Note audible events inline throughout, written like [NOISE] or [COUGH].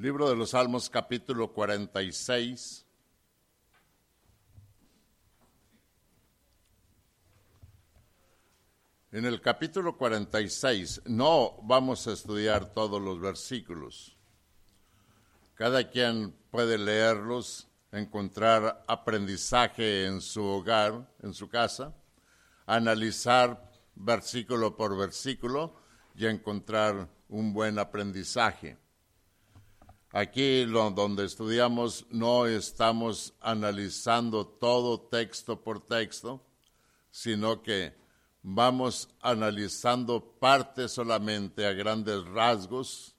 Libro de los Salmos capítulo 46. En el capítulo 46 no vamos a estudiar todos los versículos. Cada quien puede leerlos, encontrar aprendizaje en su hogar, en su casa, analizar versículo por versículo y encontrar un buen aprendizaje. Aquí donde estudiamos no estamos analizando todo texto por texto, sino que vamos analizando parte solamente a grandes rasgos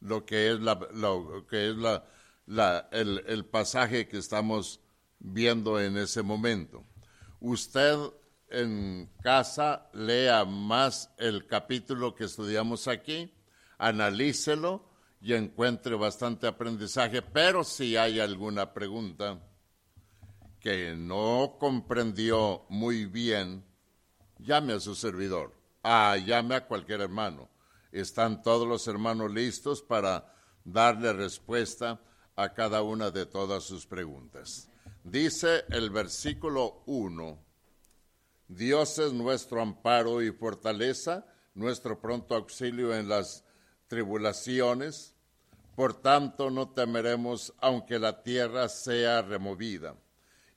lo que es, la, lo que es el pasaje que estamos viendo en ese momento. Usted en casa lea más el capítulo que estudiamos aquí, analícelo y encuentre bastante aprendizaje, pero si hay alguna pregunta que no comprendió muy bien, llame a su servidor, ah, llame a cualquier hermano. Están todos los hermanos listos para darle respuesta a cada una de todas sus preguntas. Dice el versículo 1, Dios es nuestro amparo y fortaleza, nuestro pronto auxilio en las tribulaciones por tanto, no temeremos aunque la tierra sea removida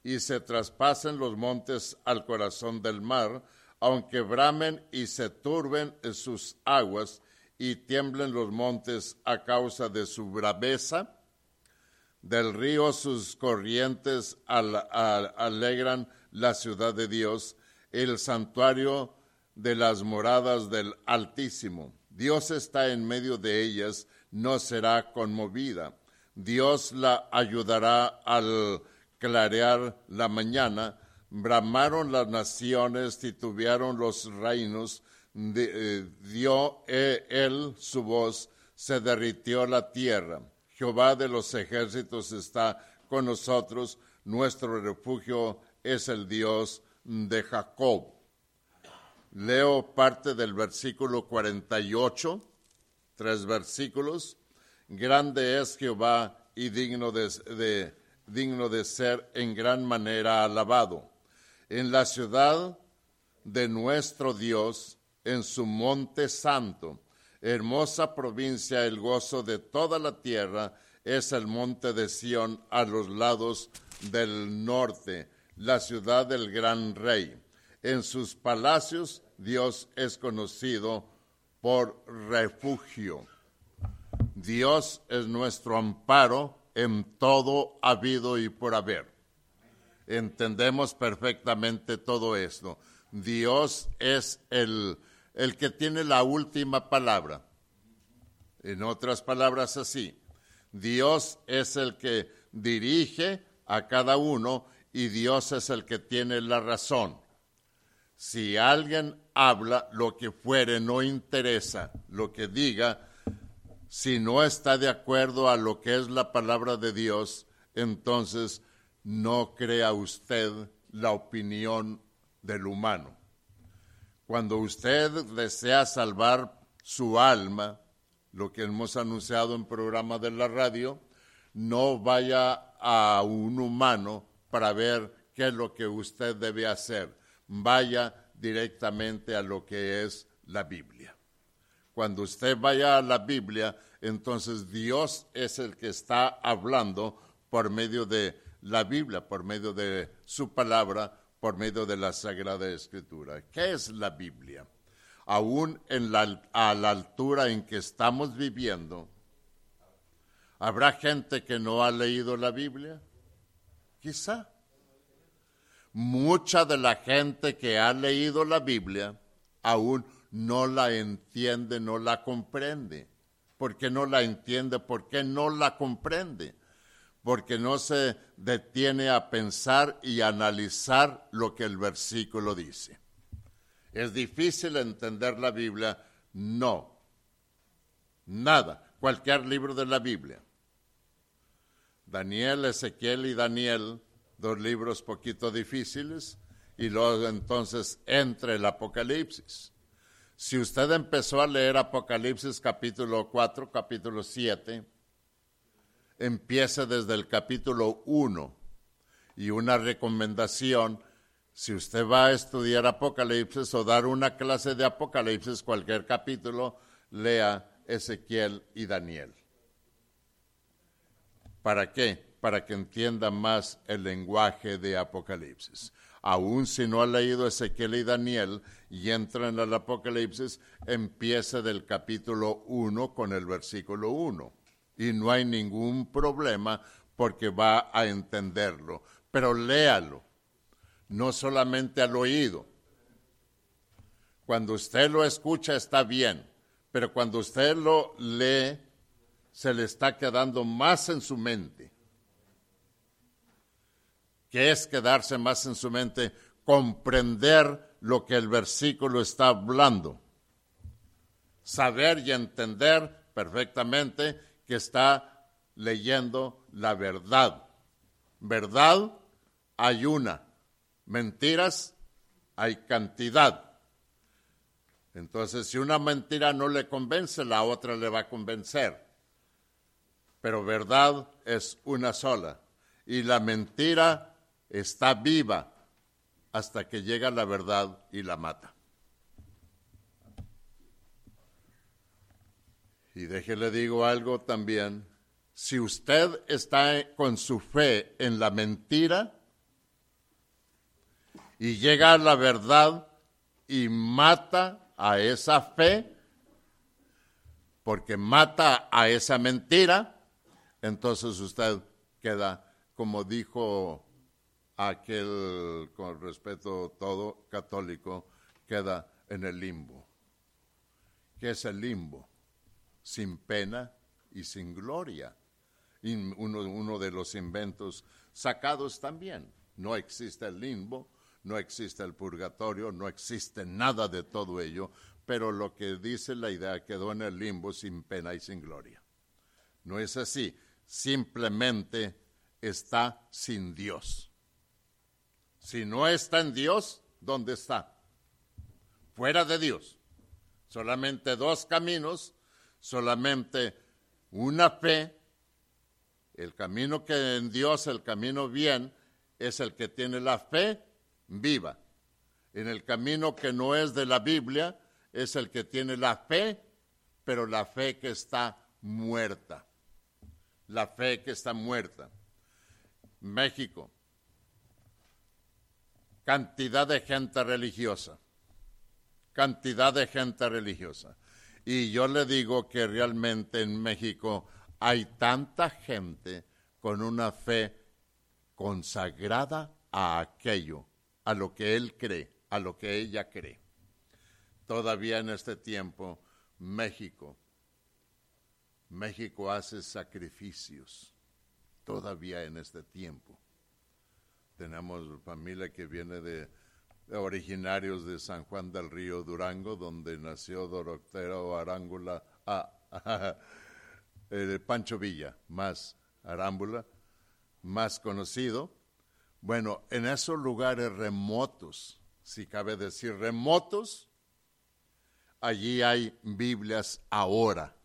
y se traspasen los montes al corazón del mar, aunque bramen y se turben sus aguas y tiemblen los montes a causa de su braveza. Del río sus corrientes alegran la ciudad de Dios, el santuario de las moradas del Altísimo. Dios está en medio de ellas, no será conmovida. Dios la ayudará al clarear la mañana. Bramaron las naciones, titubearon los reinos, eh, dio e, él su voz, se derritió la tierra. Jehová de los ejércitos está con nosotros, nuestro refugio es el Dios de Jacob. Leo parte del versículo 48 tres versículos. Grande es Jehová y digno de, digno de ser en gran manera alabado. En la ciudad de nuestro Dios, en su monte santo, hermosa provincia, el gozo de toda la tierra, es el monte de Sión a los lados del norte, la ciudad del gran rey. En sus palacios Dios es conocido por refugio. Dios es nuestro amparo en todo habido y por haber. Entendemos perfectamente todo esto. Dios es el, el que tiene la última palabra. En otras palabras así, Dios es el que dirige a cada uno y Dios es el que tiene la razón. Si alguien habla lo que fuere, no interesa lo que diga, si no está de acuerdo a lo que es la palabra de Dios, entonces no crea usted la opinión del humano. Cuando usted desea salvar su alma, lo que hemos anunciado en programa de la radio, no vaya a un humano para ver qué es lo que usted debe hacer vaya directamente a lo que es la Biblia. Cuando usted vaya a la Biblia, entonces Dios es el que está hablando por medio de la Biblia, por medio de su palabra, por medio de la Sagrada Escritura. ¿Qué es la Biblia? Aún en la, a la altura en que estamos viviendo, ¿habrá gente que no ha leído la Biblia? Quizá mucha de la gente que ha leído la Biblia aún no la entiende, no la comprende. ¿Por qué no la entiende? ¿Por qué no la comprende? Porque no se detiene a pensar y analizar lo que el versículo dice. ¿Es difícil entender la Biblia? No. Nada. Cualquier libro de la Biblia. Daniel, Ezequiel y Daniel dos libros poquito difíciles, y luego entonces entre el Apocalipsis. Si usted empezó a leer Apocalipsis capítulo 4, capítulo 7, empiece desde el capítulo 1. Y una recomendación, si usted va a estudiar Apocalipsis o dar una clase de Apocalipsis, cualquier capítulo, lea Ezequiel y Daniel. ¿Para qué? Para que entienda más el lenguaje de Apocalipsis. Aún si no ha leído Ezequiel y Daniel y entra en el Apocalipsis, empieza del capítulo 1 con el versículo 1. Y no hay ningún problema porque va a entenderlo. Pero léalo, no solamente al oído. Cuando usted lo escucha está bien pero cuando usted lo lee, se le está quedando más en su mente. ¿Qué es quedarse más en su mente? Comprender lo que el versículo está hablando. Saber y entender perfectamente que está leyendo la verdad. Verdad hay una, mentiras hay cantidad. Entonces, si una mentira no le convence, la otra le va a convencer. Pero verdad es una sola. Y la mentira está viva hasta que llega la verdad y la mata. Y déjele digo algo también. Si usted está con su fe en la mentira y llega a la verdad y mata a esa fe, porque mata a esa mentira, entonces usted queda, como dijo aquel, con respeto todo católico, queda en el limbo. ¿Qué es el limbo? Sin pena y sin gloria. uno, uno de los inventos sacados también. No existe el limbo, no existe el purgatorio, no existe nada de todo ello, pero lo que dice la idea quedó en el limbo sin pena y sin gloria. No es así, simplemente está sin Dios. Si no está en Dios, ¿dónde está? Fuera de Dios. Solamente dos caminos, solamente una fe. El camino que en Dios, el camino bien, es el que tiene la fe viva. En el camino que no es de la Biblia es el que tiene la fe, pero la fe que está muerta. La fe que está muerta. México. Cantidad de gente religiosa. Cantidad de gente religiosa. Y yo le digo que realmente en México hay tanta gente con una fe consagrada a aquello a lo que él cree, a lo que ella cree. Todavía en este tiempo, México, México hace sacrificios, todavía en este tiempo. Tenemos familia que viene de, originarios de San Juan del Río Durango, donde nació Doroteo Arángula, ah, [LAUGHS] eh, Pancho Villa, más Arámbula, más conocido, bueno, en esos lugares remotos, si cabe decir remotos, allí hay Biblias ahora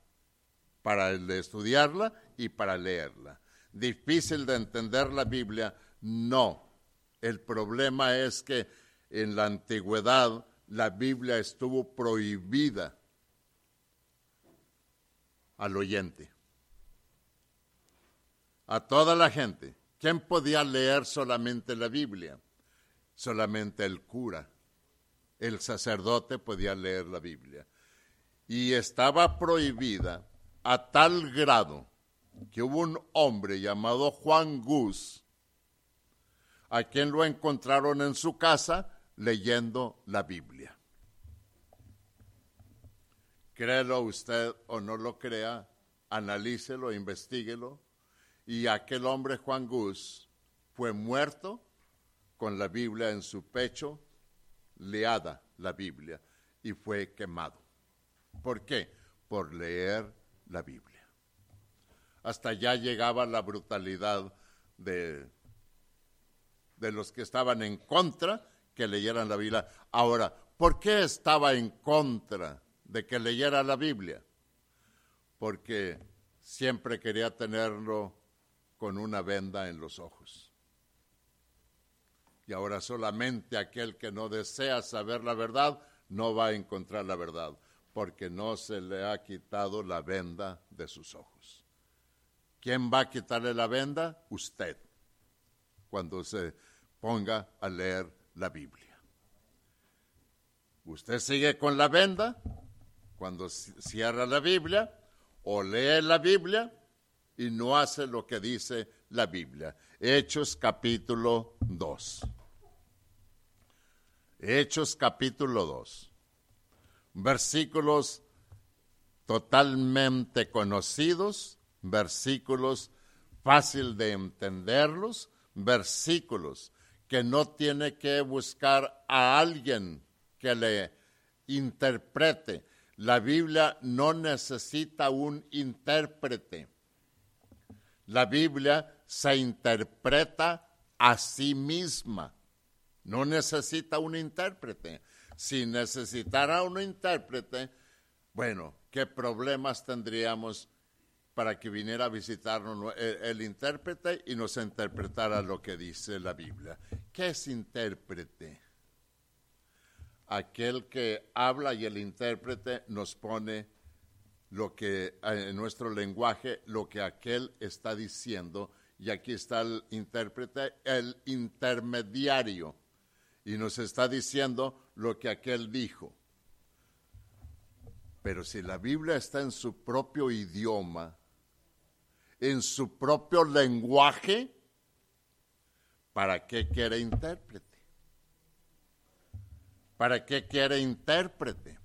para estudiarla y para leerla. Difícil de entender la Biblia, no. El problema es que en la antigüedad la Biblia estuvo prohibida al oyente, a toda la gente. ¿Quién podía leer solamente la Biblia? Solamente el cura. El sacerdote podía leer la Biblia. Y estaba prohibida a tal grado que hubo un hombre llamado Juan Gus, a quien lo encontraron en su casa leyendo la Biblia. Créelo usted o no lo crea, analícelo, investiguelo y aquel hombre Juan Gus fue muerto con la Biblia en su pecho, leada la Biblia, y fue quemado. ¿Por qué? Por leer la Biblia. Hasta allá llegaba la brutalidad de, de los que estaban en contra que leyeran la Biblia. Ahora, ¿por qué estaba en contra de que leyera la Biblia? Porque siempre quería tenerlo con una venda en los ojos. Y ahora solamente aquel que no desea saber la verdad no va a encontrar la verdad, porque no se le ha quitado la venda de sus ojos. ¿Quién va a quitarle la venda? Usted, cuando se ponga a leer la Biblia. Usted sigue con la venda cuando cierra la Biblia o lee la Biblia y no hace lo que dice la Biblia. Hechos capítulo 2. Hechos capítulo 2. Versículos totalmente conocidos, versículos fácil de entenderlos, versículos que no tiene que buscar a alguien que le interprete. La Biblia no necesita un intérprete. La Biblia se interpreta a sí misma. No necesita un intérprete. Si necesitara un intérprete, bueno, ¿qué problemas tendríamos para que viniera a visitarnos el, intérprete y nos interpretara lo que dice la Biblia? ¿Qué es intérprete? Aquel que habla y el intérprete nos pone lo que en nuestro lenguaje, lo que aquel está diciendo, y aquí está el intérprete, el intermediario, y nos está diciendo lo que aquel dijo. Pero si la Biblia está en su propio idioma, en su propio lenguaje, ¿para qué quiere intérprete? ¿Para qué quiere intérprete?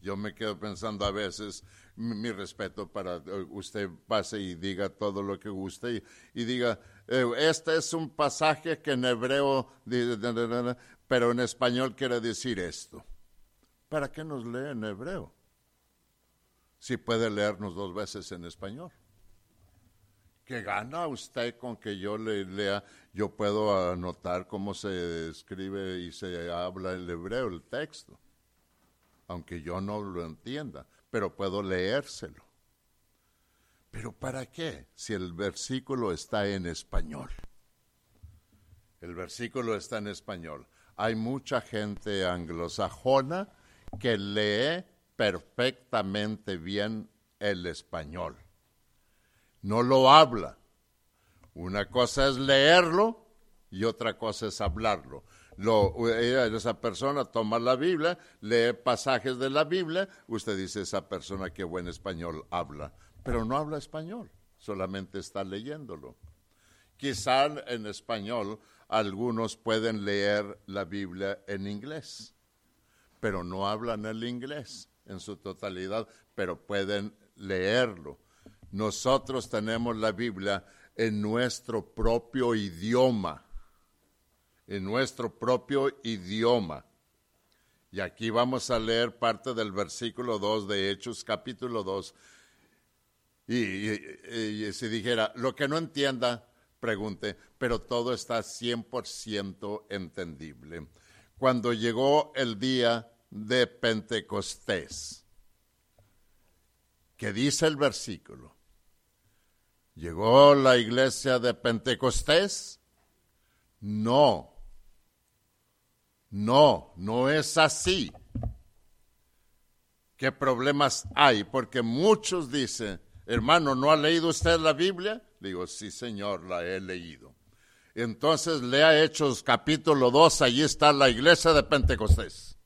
Yo me quedo pensando a veces, mi, respeto para eh, usted pase y diga todo lo que guste y, diga, eh, este es un pasaje que en hebreo, pero en español quiere decir esto. ¿Para qué nos lee en hebreo? Si puede leernos dos veces en español. ¿Qué gana usted con que yo le lea? Yo puedo anotar cómo se escribe y se habla el hebreo, el texto, aunque yo no lo entienda pero puedo leérselo. Pero ¿para qué si el versículo está en español? El versículo está en español. Hay mucha gente anglosajona que lee perfectamente bien el español. No lo habla. Una cosa es leerlo y otra cosa es hablarlo lo, esa persona toma la Biblia, lee pasajes de la Biblia, usted dice, esa persona que buen español habla, pero no habla español, solamente está leyéndolo. Quizá en español algunos pueden leer la Biblia en inglés, pero no hablan el inglés en su totalidad, pero pueden leerlo. Nosotros tenemos la Biblia en nuestro propio idioma en nuestro propio idioma. Y aquí vamos a leer parte del versículo 2 de Hechos capítulo 2. Y, si dijera, lo que no entienda, pregunte, pero todo está 100% entendible. Cuando llegó el día de Pentecostés, ¿qué dice el versículo? ¿Llegó la iglesia de Pentecostés? No, no, no es así. ¿Qué problemas hay? Porque muchos dicen, hermano, ¿no ha leído usted la Biblia? Digo, sí, señor, la he leído. Entonces lea Hechos capítulo 2, allí está la iglesia de Pentecostés.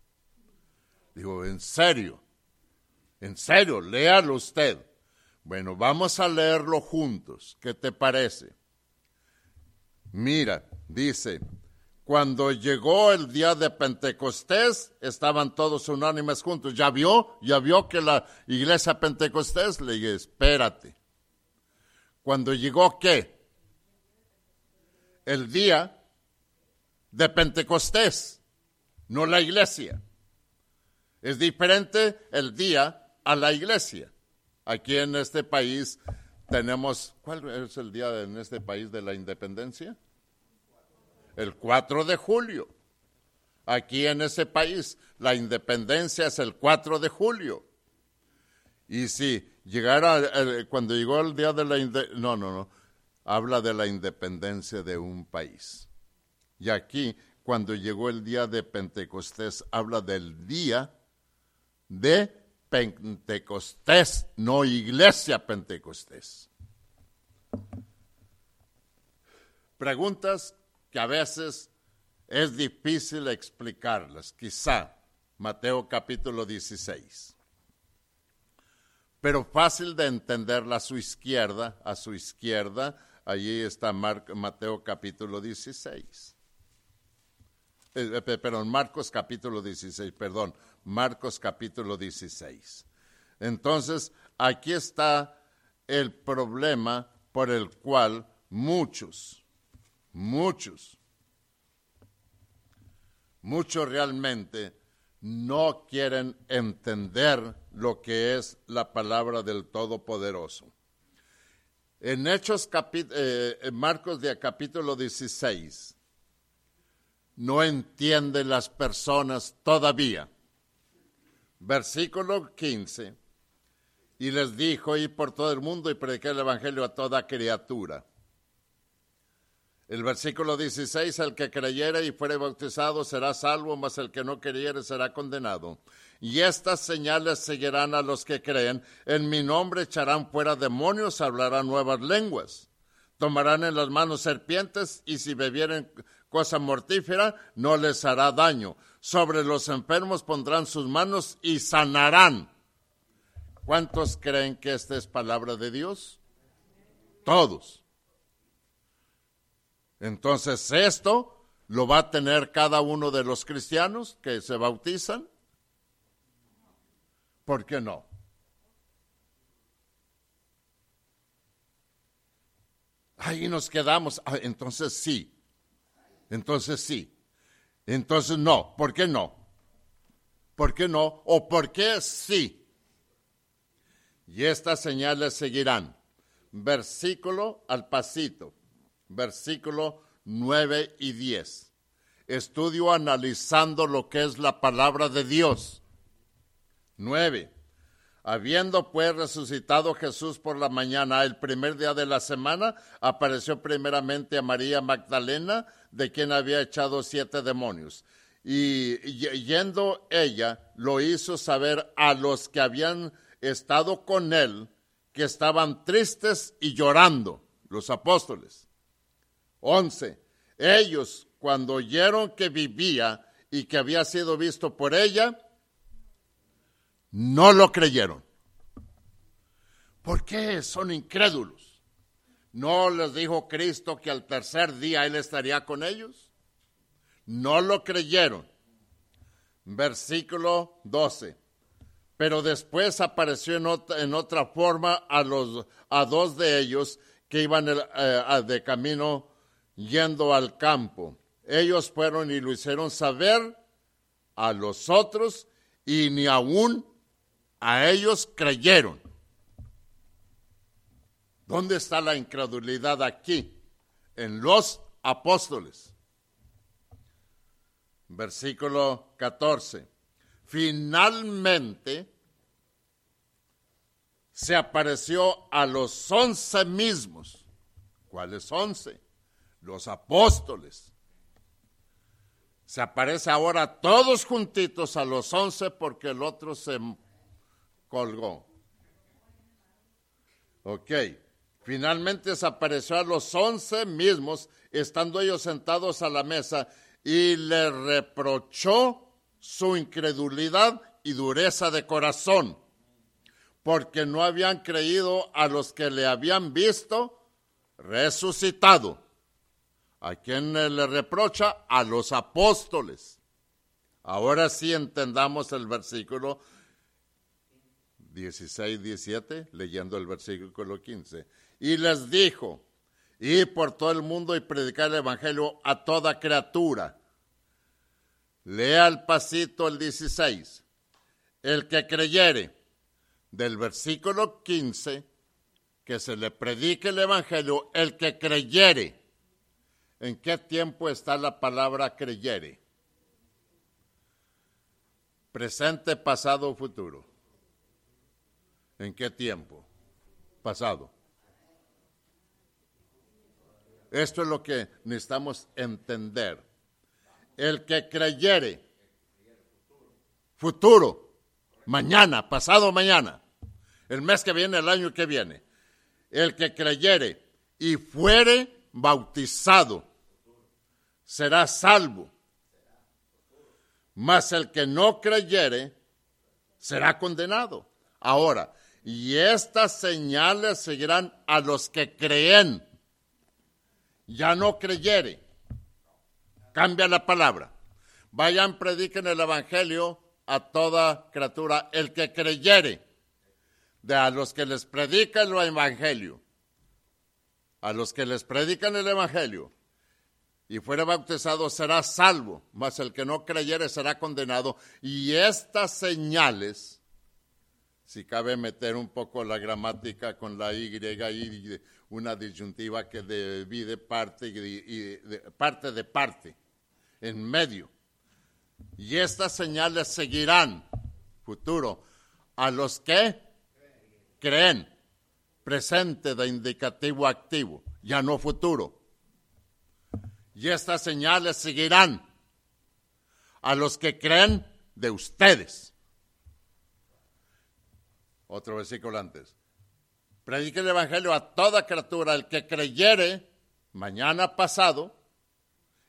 Digo, en serio, en serio, léalo usted. Bueno, vamos a leerlo juntos. ¿Qué te parece? Mira, dice, cuando llegó el día de Pentecostés, estaban todos unánimes juntos. ¿Ya vio? ¿Ya vio que la iglesia Pentecostés? Le dije, espérate. Cuando llegó qué? El día de Pentecostés, no la iglesia. Es diferente el día a la iglesia. Aquí en este país tenemos, ¿cuál es el día en este país de la independencia? el 4 de julio. Aquí en ese país la independencia es el 4 de julio. Y si llegara, cuando llegó el día de la independencia, no, no, no, habla de la independencia de un país. Y aquí, cuando llegó el día de Pentecostés, habla del día de Pentecostés, no iglesia Pentecostés. Preguntas que a veces es difícil explicarlas, quizá Mateo capítulo 16. Pero fácil de entenderla a su izquierda, a su izquierda, allí está Mateo capítulo 16. Eh, eh, perdón, Marcos capítulo 16, perdón, Marcos capítulo 16. Entonces, aquí está el problema por el cual muchos, muchos, muchos realmente no quieren entender lo que es la palabra del Todopoderoso. En Hechos, eh, en Marcos de capítulo 16, no entienden las personas todavía. Versículo 15. Y les dijo, ir por todo el mundo y predicar el Evangelio a toda criatura. El versículo 16, el que creyere y fuere bautizado será salvo, mas el que no creyere será condenado. Y estas señales seguirán a los que creen. En mi nombre echarán fuera demonios, hablarán nuevas lenguas. Tomarán en las manos serpientes y si bebieren cosa mortífera, no les hará daño. Sobre los enfermos pondrán sus manos y sanarán. ¿Cuántos creen que esta es palabra de Dios? Todos. Entonces esto lo va a tener cada uno de los cristianos que se bautizan. ¿Por qué no? Ahí nos quedamos. Ah, entonces sí, entonces sí. Entonces no. ¿Por qué no? ¿Por qué no? ¿O por qué sí? Y estas señales seguirán. Versículo al pasito. Versículo 9 y 10. Estudio analizando lo que es la palabra de Dios. 9. Habiendo pues resucitado Jesús por la mañana, el primer día de la semana, apareció primeramente a María Magdalena, de quien había echado siete demonios. Y yendo ella, lo hizo saber a los que habían estado con él, que estaban tristes y llorando, los apóstoles. Once. Ellos, cuando oyeron que vivía y que había sido visto por ella, no lo creyeron. ¿Por qué son incrédulos? ¿No les dijo Cristo que al tercer día Él estaría con ellos? No lo creyeron. Versículo 12. Pero después apareció en otra, forma a, los, a dos de ellos que iban eh, de camino yendo al campo. Ellos fueron y lo hicieron saber a los otros y ni aún a ellos creyeron. ¿Dónde está la incredulidad aquí? En los apóstoles. Versículo 14. Finalmente se apareció a los once mismos. ¿Cuáles once? Los apóstoles. Se aparece ahora todos juntitos a los once porque el otro se colgó. Ok. Finalmente desapareció a los once mismos, estando ellos sentados a la mesa, y le reprochó su incredulidad y dureza de corazón, porque no habían creído a los que le habían visto resucitado. ¿A quién le reprocha? A los apóstoles. Ahora sí entendamos el versículo 16, 17, leyendo el versículo 15. Y les dijo, y por todo el mundo y predicar el Evangelio a toda criatura. Lea el pasito el 16. El que creyere, del versículo 15, que se le predique el Evangelio, el que creyere. ¿En qué tiempo está la palabra creyere? Presente, pasado, futuro. ¿En qué tiempo? Pasado. Esto es lo que necesitamos entender. El que creyere, futuro, mañana, pasado mañana, el mes que viene, el año que viene, el que creyere y fuere bautizado, será salvo. Mas el que no creyere, será condenado. Ahora, y estas señales seguirán a los que creen. Ya no creyere. Cambia la palabra. Vayan, prediquen el Evangelio a toda criatura. El que creyere, de a los que les predican el Evangelio, a los que les predican el Evangelio, y fuere bautizado será salvo, mas el que no creyere será condenado. Y estas señales si cabe meter un poco la gramática con la Y y una disyuntiva que divide parte, parte de parte, en medio. Y estas señales seguirán, futuro, a los que creen, presente de indicativo activo, ya no futuro. Y estas señales seguirán a los que creen de ustedes otro versículo antes. Predique el Evangelio a toda criatura. El que creyere mañana pasado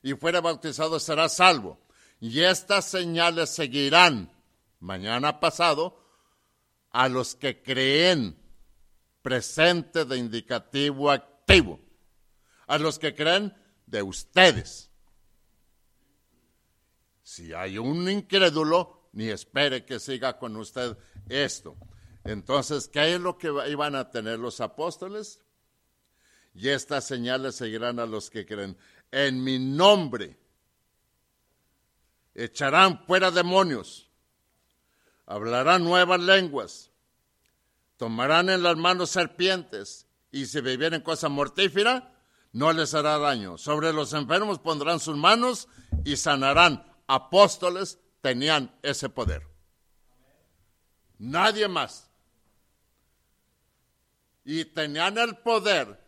y fuere bautizado será salvo. Y estas señales seguirán mañana pasado a los que creen presente de indicativo activo. A los que creen de ustedes. Si hay un incrédulo, ni espere que siga con usted esto. Entonces, ¿qué es lo que iban a tener los apóstoles? Y estas señales seguirán a los que creen. En mi nombre echarán fuera demonios, hablarán nuevas lenguas, tomarán en las manos serpientes, y si bebieren cosa mortífera, no les hará daño. Sobre los enfermos pondrán sus manos y sanarán. Apóstoles tenían ese poder. Nadie más y tenían el poder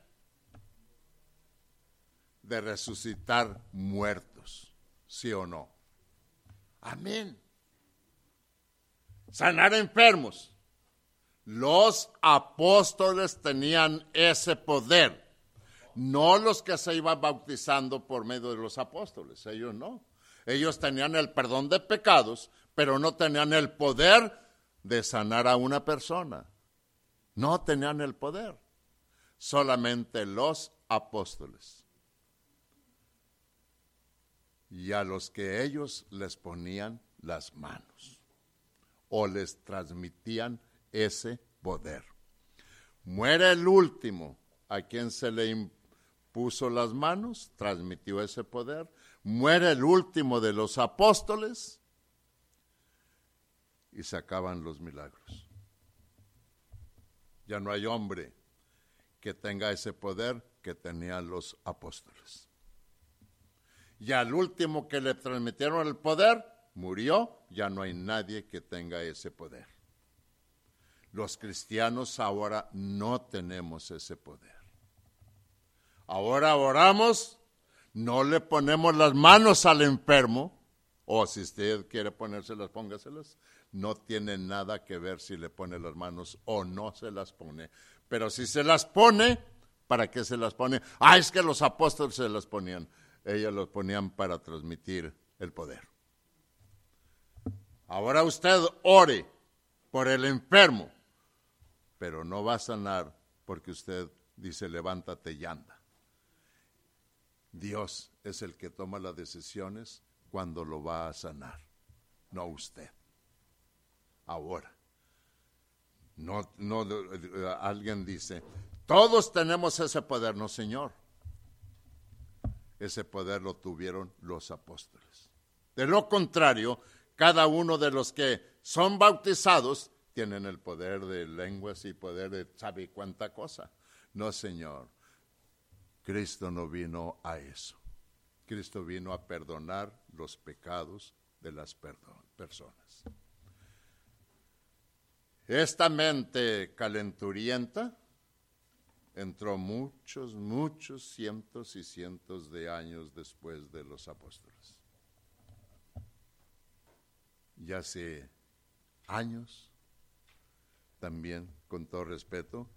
de resucitar muertos, ¿sí o no? Amén. Sanar enfermos. Los apóstoles tenían ese poder, no los que se iban bautizando por medio de los apóstoles, ellos no. Ellos tenían el perdón de pecados, pero no tenían el poder de sanar a una persona. No tenían el poder, solamente los apóstoles. Y a los que ellos les ponían las manos o les transmitían ese poder. Muere el último a quien se le impuso las manos, transmitió ese poder. Muere el último de los apóstoles y se acaban los milagros. Ya no hay hombre que tenga ese poder que tenían los apóstoles. Y al último que le transmitieron el poder, murió, ya no hay nadie que tenga ese poder. Los cristianos ahora no tenemos ese poder. Ahora oramos, no le ponemos las manos al enfermo, o si usted quiere ponérselas, póngaselas, no tiene nada que ver si le pone las manos o no se las pone. Pero si se las pone, ¿para qué se las pone? Ah, es que los apóstoles se las ponían. Ellos los ponían para transmitir el poder. Ahora usted ore por el enfermo, pero no va a sanar porque usted dice levántate y anda. Dios es el que toma las decisiones cuando lo va a sanar, no usted ahora. No, no, alguien dice, todos tenemos ese poder, no Señor. Ese poder lo tuvieron los apóstoles. De lo contrario, cada uno de los que son bautizados tienen el poder de lenguas y poder de sabe cuánta cosa. No, Señor. Cristo no vino a eso. Cristo vino a perdonar los pecados de las personas. Esta mente calenturienta entró muchos, muchos cientos y cientos de años después de los apóstoles. Y hace años, también, con todo respeto,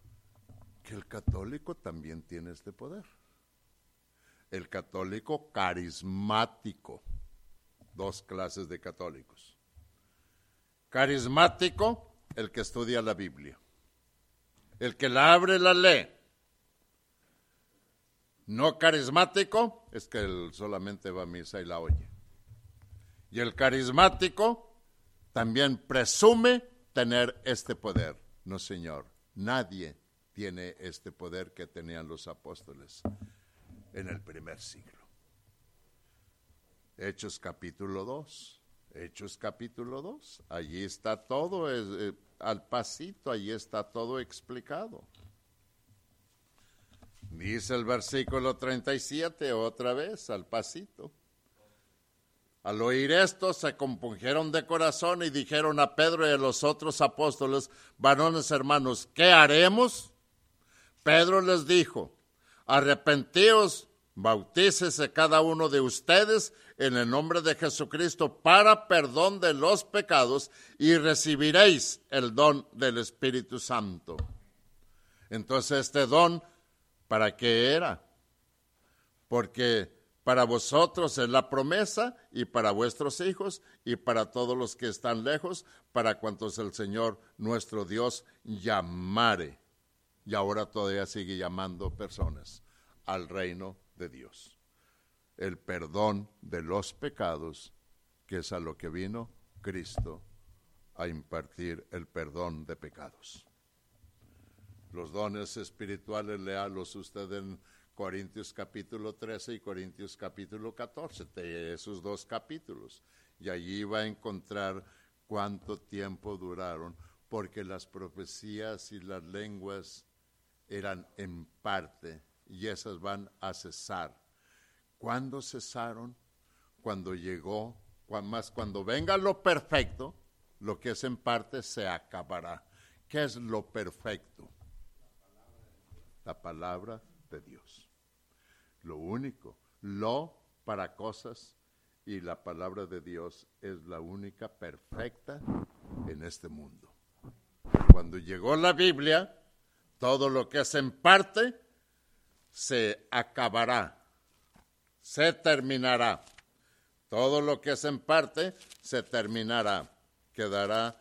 que el católico también tiene este poder. El católico carismático, dos clases de católicos. Carismático, el que estudia la Biblia, el que la abre la lee. No carismático es que él solamente va a misa y la oye. Y el carismático también presume tener este poder. No, Señor, nadie tiene este poder que tenían los apóstoles en el primer siglo. Hechos capítulo 2. Hechos capítulo 2. Allí está todo, eh, al pasito, allí está todo explicado. Dice el versículo 37 otra vez, al pasito. Al oír esto, se compungieron de corazón y dijeron a Pedro y a los otros apóstoles, varones hermanos, ¿qué haremos? Pedro les dijo, arrepentíos, bautícese cada uno de ustedes en el nombre de Jesucristo para perdón de los pecados y recibiréis el don del Espíritu Santo. Entonces este don ¿Para qué era? Porque para vosotros es la promesa y para vuestros hijos y para todos los que están lejos, para cuantos el Señor nuestro Dios llamare. Y ahora todavía sigue llamando personas al reino de Dios. El perdón de los pecados, que es a lo que vino Cristo a impartir el perdón de pecados. Los dones espirituales, léalos usted en Corintios capítulo 13 y Corintios capítulo 14, de esos dos capítulos. Y allí va a encontrar cuánto tiempo duraron, porque las profecías y las lenguas eran en parte y esas van a cesar. ¿Cuándo cesaron? Cuando llegó, más cuando venga lo perfecto, lo que es en parte se acabará. ¿Qué es lo perfecto? la palabra de Dios. Lo único, lo para cosas y la palabra de Dios es la única perfecta en este mundo. Cuando llegó la Biblia, todo lo que es en parte se acabará, se terminará. Todo lo que es en parte se terminará, quedará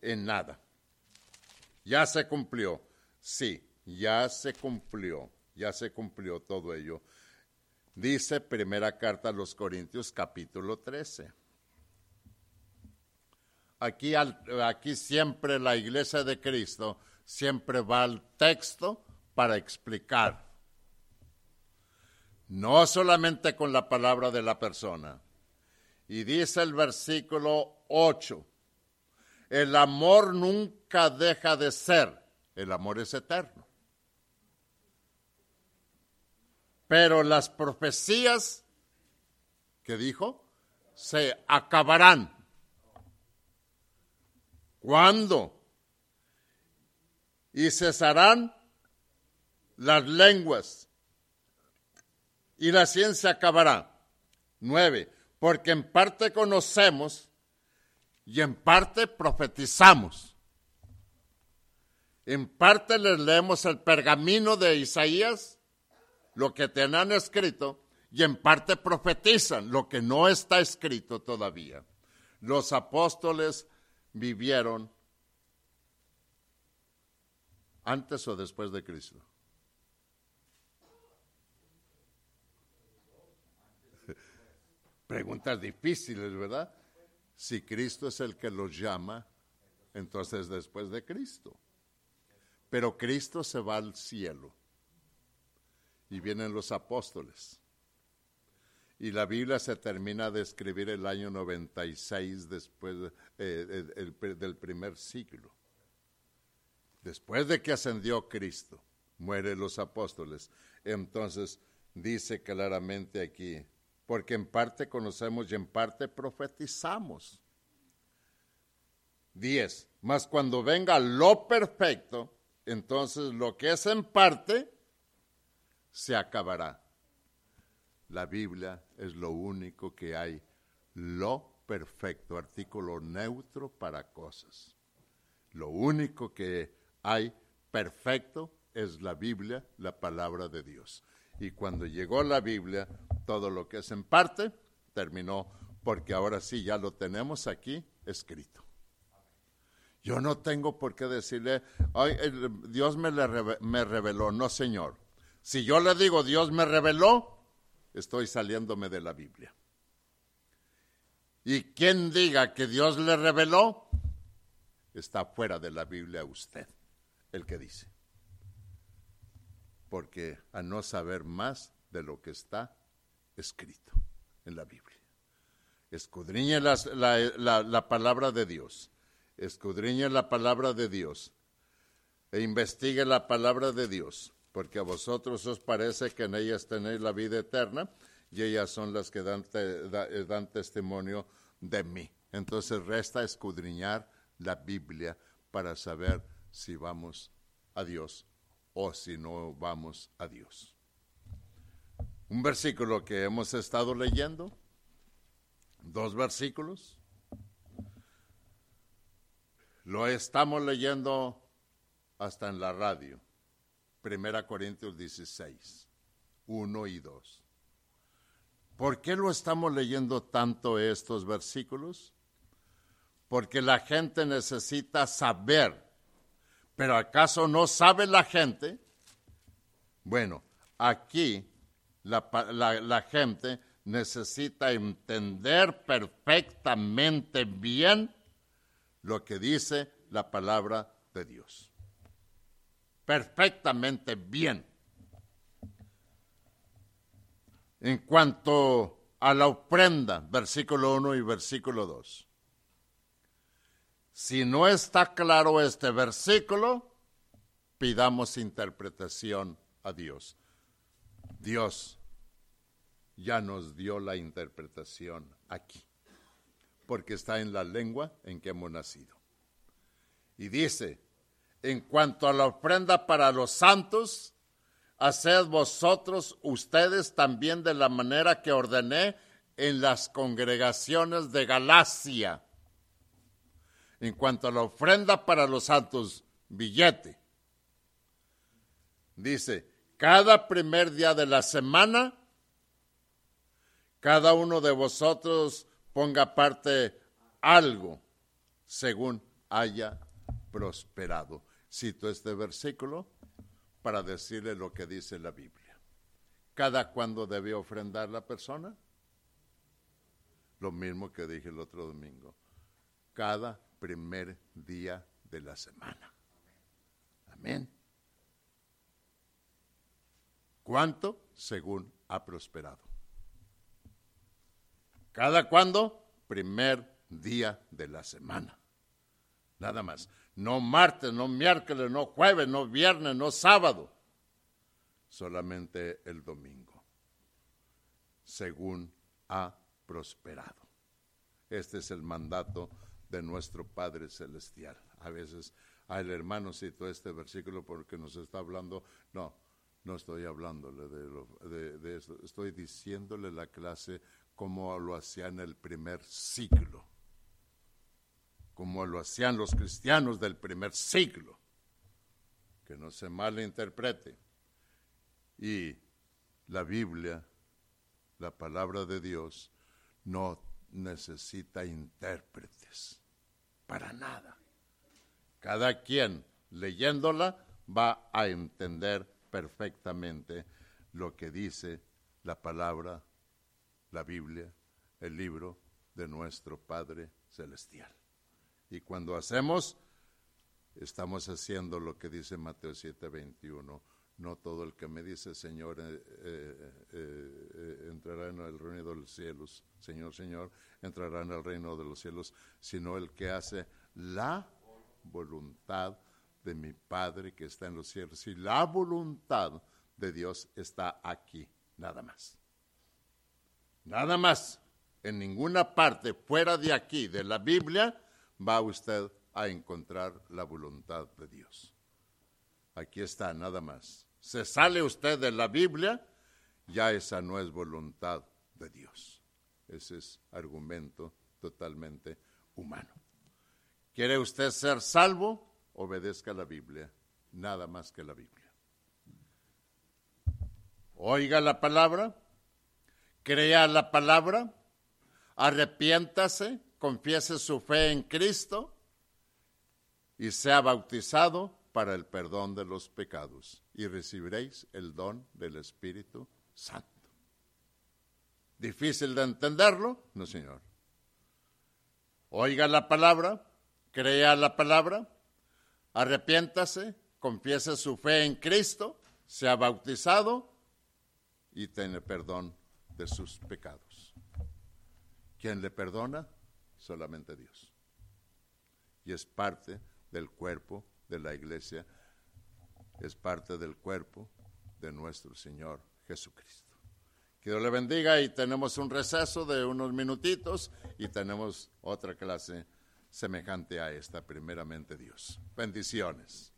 en nada. Ya se cumplió, sí, ya se cumplió, ya se cumplió todo ello. Dice primera carta a los Corintios capítulo 13. Aquí, aquí siempre la iglesia de Cristo siempre va al texto para explicar. No solamente con la palabra de la persona. Y dice el versículo 8, el amor nunca deja de ser, el amor es eterno. Pero las profecías que dijo se acabarán. ¿Cuándo? Y cesarán las lenguas y la ciencia acabará. Nueve, porque en parte conocemos y en parte profetizamos. En parte les leemos el pergamino de Isaías lo que te han escrito y en parte profetizan lo que no está escrito todavía. Los apóstoles vivieron antes o después de Cristo. Preguntas difíciles, ¿verdad? Si Cristo es el que los llama, entonces después de Cristo. Pero Cristo se va al cielo y vienen los apóstoles. Y la Biblia se termina de escribir el año 96 después eh, del primer siglo. Después de que ascendió Cristo, mueren los apóstoles. Entonces dice claramente aquí, porque en parte conocemos y en parte profetizamos. Diez, mas cuando venga lo perfecto, entonces lo que es en parte se acabará. La Biblia es lo único que hay, lo perfecto, artículo neutro para cosas. Lo único que hay perfecto es la Biblia, la palabra de Dios. Y cuando llegó la Biblia, todo lo que es en parte terminó, porque ahora sí ya lo tenemos aquí escrito. Yo no tengo por qué decirle, Dios me, me reveló. No, Señor. Si yo le digo Dios me reveló, estoy saliéndome de la Biblia. Y quien diga que Dios le reveló, está fuera de la Biblia usted, el que dice. Porque a no saber más de lo que está escrito en la Biblia. Escudriñe la, la palabra de Dios. Escudriñe la palabra de Dios. E investigue la palabra de Dios. Porque a vosotros os parece que en ellas tenéis la vida eterna y ellas son las que dan, dan testimonio de mí. Entonces resta escudriñar la Biblia para saber si vamos a Dios o si no vamos a Dios. Un versículo que hemos estado leyendo, dos versículos. Lo estamos leyendo hasta en la radio. Primera Corintios 16, 1 y 2. ¿Por qué lo estamos leyendo tanto estos versículos? porque la gente necesita saber. Pero ¿acaso no sabe la gente? Bueno, aquí la, gente necesita entender perfectamente bien lo que dice la palabra de Dios. Perfectamente bien. En cuanto a la ofrenda, versículo 1 y versículo 2. Si no está claro este versículo, pidamos interpretación a Dios. Dios ya nos dio la interpretación aquí, porque está en la lengua en que hemos nacido. Y dice, en cuanto a la ofrenda para los santos, haced vosotros ustedes también de la manera que ordené en las congregaciones de Galacia en cuanto a la ofrenda para los santos, billete. Dice, cada primer día de la semana, cada uno de vosotros ponga parte algo según haya prosperado. Cito este versículo para decirle lo que dice la Biblia. ¿Cada cuándo debe ofrendar la persona? Lo mismo que dije el otro domingo. Cada primer día de la semana. Amén. ¿Cuánto? Según ha prosperado. ¿Cada cuándo? Primer día de la semana. Nada más. No martes, no miércoles, no jueves, no viernes, no sábado. Solamente el domingo. Según ha prosperado. Este es el mandato de nuestro Padre Celestial. A veces, el hermano citó este versículo porque nos está hablando, no, no estoy hablándole de, de, eso, estoy diciéndole la clase como lo hacían el primer siglo, como lo hacían los cristianos del primer siglo, que no se malinterprete. Y la Biblia, la palabra de Dios, no necesita intérpretes para nada. Cada quien leyéndola va a entender perfectamente lo que dice la palabra, la Biblia, el libro de nuestro Padre Celestial. Y cuando hacemos, estamos haciendo lo que dice Mateo 7:21. No todo el que me dice Señor eh, eh, eh, entrará en el reino de los cielos, Señor, Señor, entrará en el reino de los cielos, sino el que hace la voluntad de mi Padre que está en los cielos. Y la voluntad de Dios está aquí, nada más. Nada más. En ninguna parte fuera de aquí, de la Biblia, va usted a encontrar la voluntad de Dios. Aquí está, nada más. Se sale usted de la Biblia, ya esa no es voluntad de Dios. Ese es argumento totalmente humano. ¿Quiere usted ser salvo? Obedezca la Biblia, nada más que la Biblia. Oiga la palabra, crea la palabra, arrepiéntase, confiese su fe en Cristo y sea bautizado para el perdón de los pecados y recibiréis el don del Espíritu Santo. ¿Difícil de entenderlo? No, Señor. Oiga la palabra, crea la palabra, arrepiéntase, confiese su fe en Cristo, sea bautizado y tiene perdón de sus pecados. ¿Quién le perdona? Solamente Dios. Y es parte del cuerpo de la iglesia, es parte del cuerpo de nuestro Señor Jesucristo. Que Dios le bendiga y tenemos un receso de unos minutitos y tenemos otra clase semejante a esta, primeramente Dios. Bendiciones.